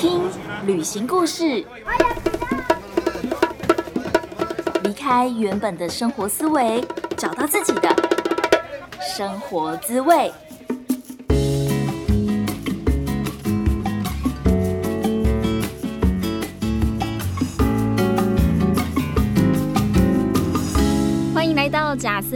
听旅行故事，离开原本的生活思维，找到自己的生活滋味。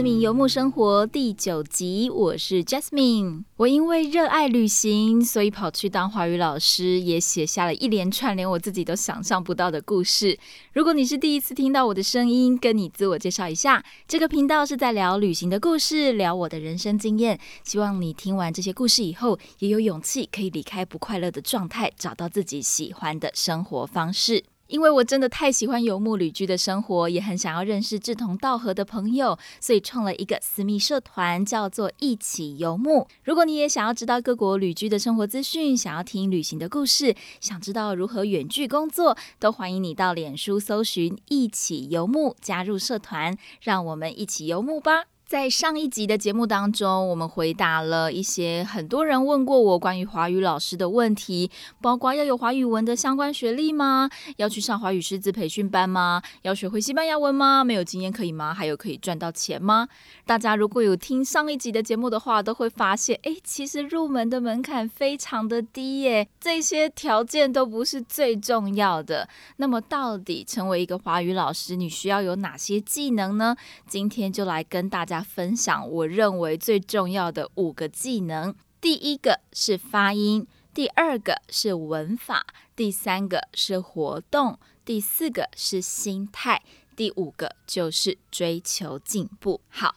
游牧生活第九集，我是 Jasmine。我因为热爱旅行，所以跑去当华语老师，也写下了一连串连我自己都想象不到的故事。如果你是第一次听到我的声音，跟你自我介绍一下，这个频道是在聊旅行的故事，聊我的人生经验。希望你听完这些故事以后，也有勇气可以离开不快乐的状态，找到自己喜欢的生活方式。因为我真的太喜欢游牧旅居的生活，也很想要认识志同道合的朋友，所以创了一个私密社团，叫做“一起游牧”。如果你也想要知道各国旅居的生活资讯，想要听旅行的故事，想知道如何远距工作，都欢迎你到脸书搜寻“一起游牧”，加入社团，让我们一起游牧吧。在上一集的节目当中，我们回答了一些很多人问过我关于华语老师的问题，包括要有华语文的相关学历吗？要去上华语师资培训班吗？要学会西班牙文吗？没有经验可以吗？还有可以赚到钱吗？大家如果有听上一集的节目的话，都会发现，哎，其实入门的门槛非常的低耶，这些条件都不是最重要的。那么，到底成为一个华语老师，你需要有哪些技能呢？今天就来跟大家。分享我认为最重要的五个技能。第一个是发音，第二个是文法，第三个是活动，第四个是心态，第五个就是追求进步。好，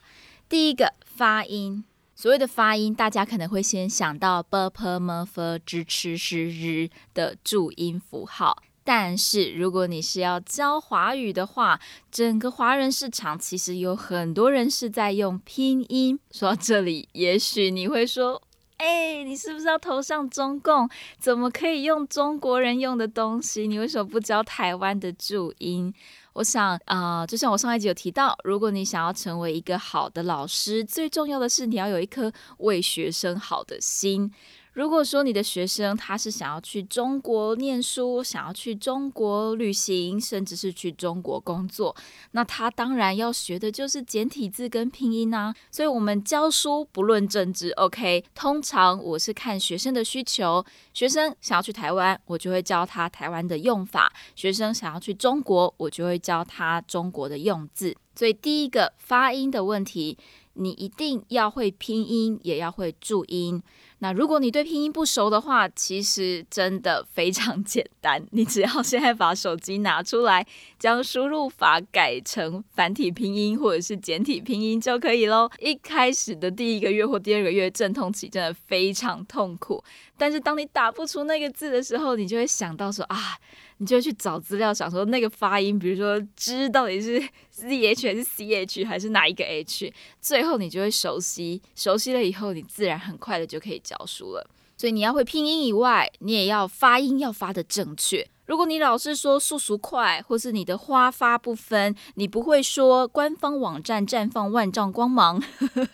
第一个发音，所谓的发音，大家可能会先想到 b p m f z ch sh r 的注音符号。但是，如果你是要教华语的话，整个华人市场其实有很多人是在用拼音。说到这里，也许你会说：“哎，你是不是要投向中共？怎么可以用中国人用的东西？你为什么不教台湾的注音？”我想啊，就像我上一集有提到，如果你想要成为一个好的老师，最重要的是你要有一颗为学生好的心。如果说你的学生他是想要去中国念书，想要去中国旅行，甚至是去中国工作，那他当然要学的就是简体字跟拼音啊。所以，我们教书不论政治，OK。通常我是看学生的需求，学生想要去台湾，我就会教他台湾的用法；学生想要去中国，我就会教他中国的用字。所以，第一个发音的问题，你一定要会拼音，也要会注音。那如果你对拼音不熟的话，其实真的非常简单，你只要现在把手机拿出来，将输入法改成繁体拼音或者是简体拼音就可以喽。一开始的第一个月或第二个月阵痛期真的非常痛苦，但是当你打不出那个字的时候，你就会想到说啊。你就去找资料，想说那个发音，比如说“知”到底是 z h 还是 c h 还是哪一个 h，最后你就会熟悉，熟悉了以后，你自然很快的就可以教书了。所以你要会拼音以外，你也要发音要发的正确。如果你老是说速速快，或是你的花发不分，你不会说官方网站绽放万丈光芒，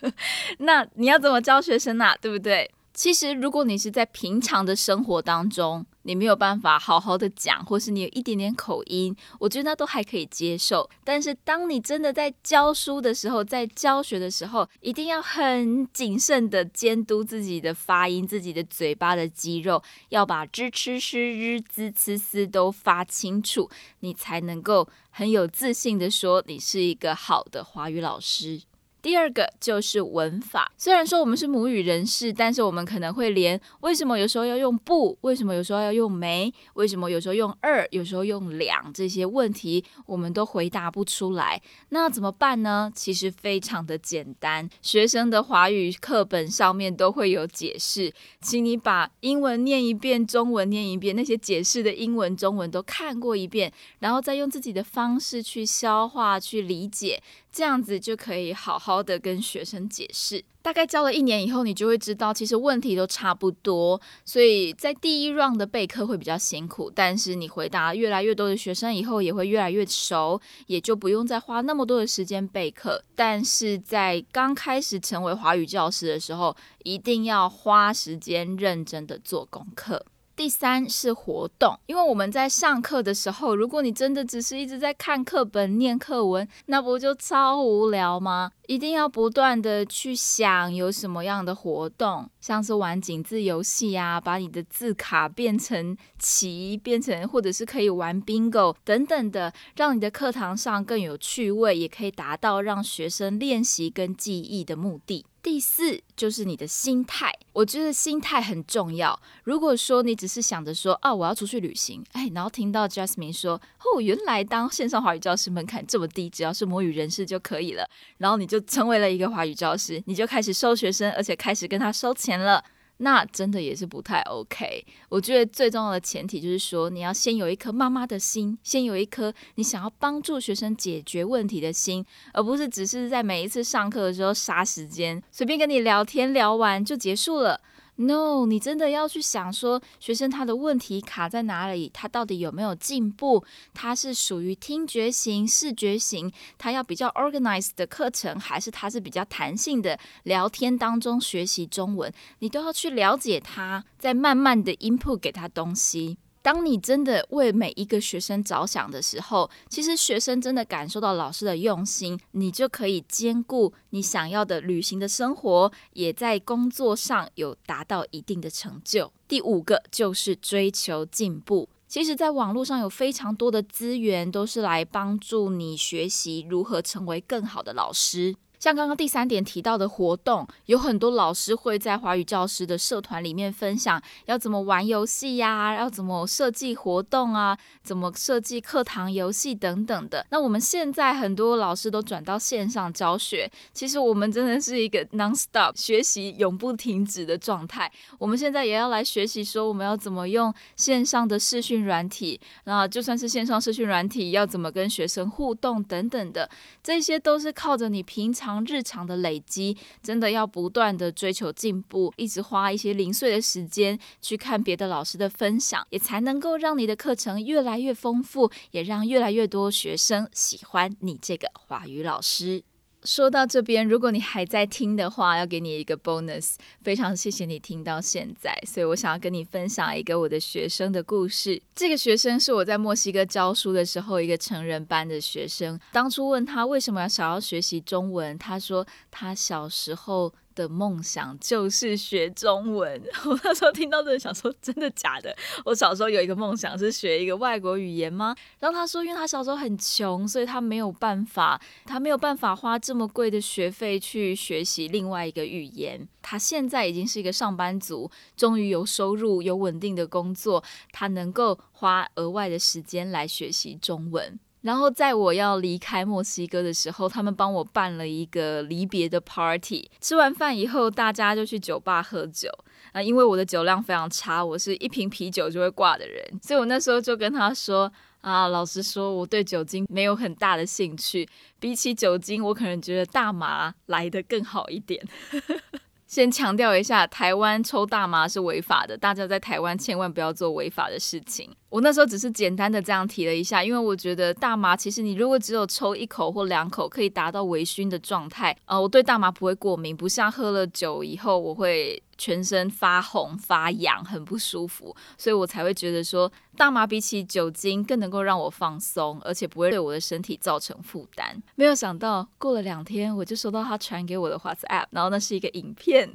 那你要怎么教学生啊？对不对？其实，如果你是在平常的生活当中，你没有办法好好的讲，或是你有一点点口音，我觉得那都还可以接受。但是，当你真的在教书的时候，在教学的时候，一定要很谨慎的监督自己的发音，自己的嘴巴的肌肉，要把 zh、ch、sh、r、z、c、s 都发清楚，你才能够很有自信的说，你是一个好的华语老师。第二个就是文法。虽然说我们是母语人士，但是我们可能会连为什么有时候要用不，为什么有时候要用没，为什么有时候用二，有时候用两这些问题，我们都回答不出来。那怎么办呢？其实非常的简单，学生的华语课本上面都会有解释，请你把英文念一遍，中文念一遍，那些解释的英文、中文都看过一遍，然后再用自己的方式去消化、去理解。这样子就可以好好的跟学生解释。大概教了一年以后，你就会知道，其实问题都差不多。所以在第一 round 的备课会比较辛苦，但是你回答越来越多的学生以后，也会越来越熟，也就不用再花那么多的时间备课。但是在刚开始成为华语教师的时候，一定要花时间认真的做功课。第三是活动，因为我们在上课的时候，如果你真的只是一直在看课本、念课文，那不就超无聊吗？一定要不断的去想有什么样的活动，像是玩井字游戏啊，把你的字卡变成棋，变成或者是可以玩 bingo 等等的，让你的课堂上更有趣味，也可以达到让学生练习跟记忆的目的。第四就是你的心态，我觉得心态很重要。如果说你只是想着说，哦，我要出去旅行，哎，然后听到 Jasmine 说，哦，原来当线上华语教师门槛这么低，只要是母语人士就可以了，然后你就成为了一个华语教师，你就开始收学生，而且开始跟他收钱了。那真的也是不太 OK。我觉得最重要的前提就是说，你要先有一颗妈妈的心，先有一颗你想要帮助学生解决问题的心，而不是只是在每一次上课的时候杀时间，随便跟你聊天聊完就结束了。No，你真的要去想说，学生他的问题卡在哪里？他到底有没有进步？他是属于听觉型、视觉型？他要比较 organized 的课程，还是他是比较弹性的聊天当中学习中文？你都要去了解他，再慢慢的 input 给他东西。当你真的为每一个学生着想的时候，其实学生真的感受到老师的用心，你就可以兼顾你想要的旅行的生活，也在工作上有达到一定的成就。第五个就是追求进步。其实，在网络上有非常多的资源，都是来帮助你学习如何成为更好的老师。像刚刚第三点提到的活动，有很多老师会在华语教师的社团里面分享要怎么玩游戏呀，要怎么设计活动啊，怎么设计课堂游戏等等的。那我们现在很多老师都转到线上教学，其实我们真的是一个 non-stop 学习永不停止的状态。我们现在也要来学习说我们要怎么用线上的视讯软体，那就算是线上视讯软体，要怎么跟学生互动等等的，这些都是靠着你平常。日常的累积，真的要不断的追求进步，一直花一些零碎的时间去看别的老师的分享，也才能够让你的课程越来越丰富，也让越来越多学生喜欢你这个华语老师。说到这边，如果你还在听的话，要给你一个 bonus，非常谢谢你听到现在。所以我想要跟你分享一个我的学生的故事。这个学生是我在墨西哥教书的时候一个成人班的学生。当初问他为什么要想要学习中文，他说他小时候。的梦想就是学中文。我那时候听到这，想说真的假的？我小时候有一个梦想是学一个外国语言吗？然后他说，因为他小时候很穷，所以他没有办法，他没有办法花这么贵的学费去学习另外一个语言。他现在已经是一个上班族，终于有收入、有稳定的工作，他能够花额外的时间来学习中文。然后在我要离开墨西哥的时候，他们帮我办了一个离别的 party。吃完饭以后，大家就去酒吧喝酒啊。因为我的酒量非常差，我是一瓶啤酒就会挂的人，所以我那时候就跟他说啊，老实说，我对酒精没有很大的兴趣。比起酒精，我可能觉得大麻来的更好一点。先强调一下，台湾抽大麻是违法的，大家在台湾千万不要做违法的事情。我那时候只是简单的这样提了一下，因为我觉得大麻其实你如果只有抽一口或两口，可以达到微醺的状态。呃，我对大麻不会过敏，不像喝了酒以后我会全身发红发痒，很不舒服，所以我才会觉得说大麻比起酒精更能够让我放松，而且不会对我的身体造成负担。没有想到过了两天，我就收到他传给我的 WhatsApp，然后那是一个影片。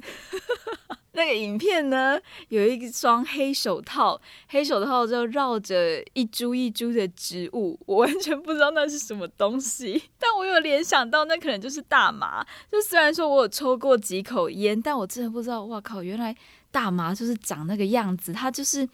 那个影片呢，有一双黑手套，黑手套就绕着一株一株的植物，我完全不知道那是什么东西，但我有联想到那可能就是大麻。就虽然说我有抽过几口烟，但我真的不知道，哇靠，原来大麻就是长那个样子，它就是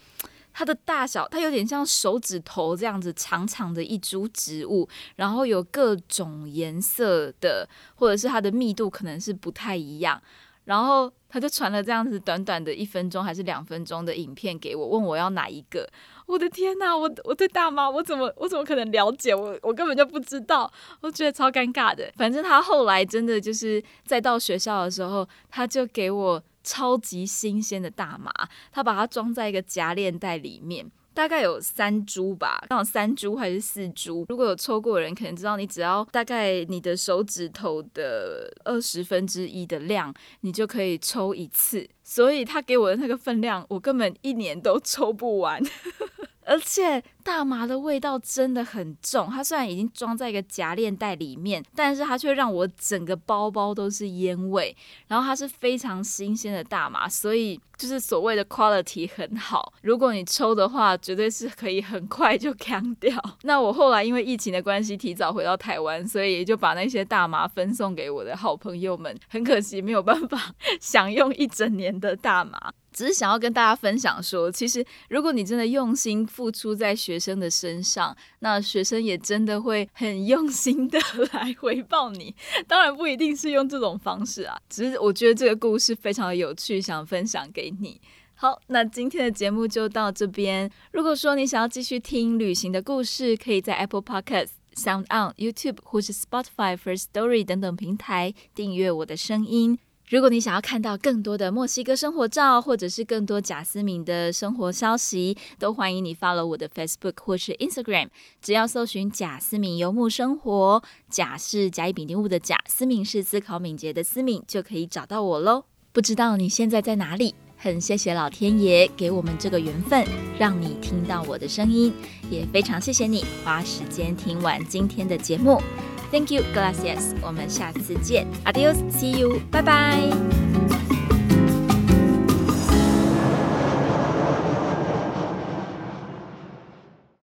它的大小，它有点像手指头这样子长长的一株植物，然后有各种颜色的，或者是它的密度可能是不太一样。然后他就传了这样子短短的一分钟还是两分钟的影片给我，问我要哪一个。我的天哪，我我对大妈我怎么我怎么可能了解？我我根本就不知道，我觉得超尴尬的。反正他后来真的就是再到学校的时候，他就给我超级新鲜的大麻，他把它装在一个夹链袋里面。大概有三株吧，刚好三株还是四株。如果有抽过的人，可能知道，你只要大概你的手指头的二十分之一的量，你就可以抽一次。所以他给我的那个分量，我根本一年都抽不完。而且大麻的味道真的很重，它虽然已经装在一个夹链袋里面，但是它却让我整个包包都是烟味。然后它是非常新鲜的大麻，所以就是所谓的 quality 很好。如果你抽的话，绝对是可以很快就干掉。那我后来因为疫情的关系提早回到台湾，所以就把那些大麻分送给我的好朋友们。很可惜没有办法 享用一整年的大麻。只是想要跟大家分享说，其实如果你真的用心付出在学生的身上，那学生也真的会很用心的 来回报你。当然不一定是用这种方式啊，只是我觉得这个故事非常的有趣，想分享给你。好，那今天的节目就到这边。如果说你想要继续听旅行的故事，可以在 Apple Podcast、Sound On、YouTube 或是 Spotify、First Story 等等平台订阅我的声音。如果你想要看到更多的墨西哥生活照，或者是更多贾思敏的生活消息，都欢迎你 follow 我的 Facebook 或是 Instagram，只要搜寻贾思敏游牧生活，贾是甲乙丙丁戊的贾，思敏是思考敏捷的思敏，就可以找到我喽。不知道你现在在哪里？很谢谢老天爷给我们这个缘分，让你听到我的声音，也非常谢谢你花时间听完今天的节目。Thank you, gracias。我们下次见，Adios，See you，拜拜。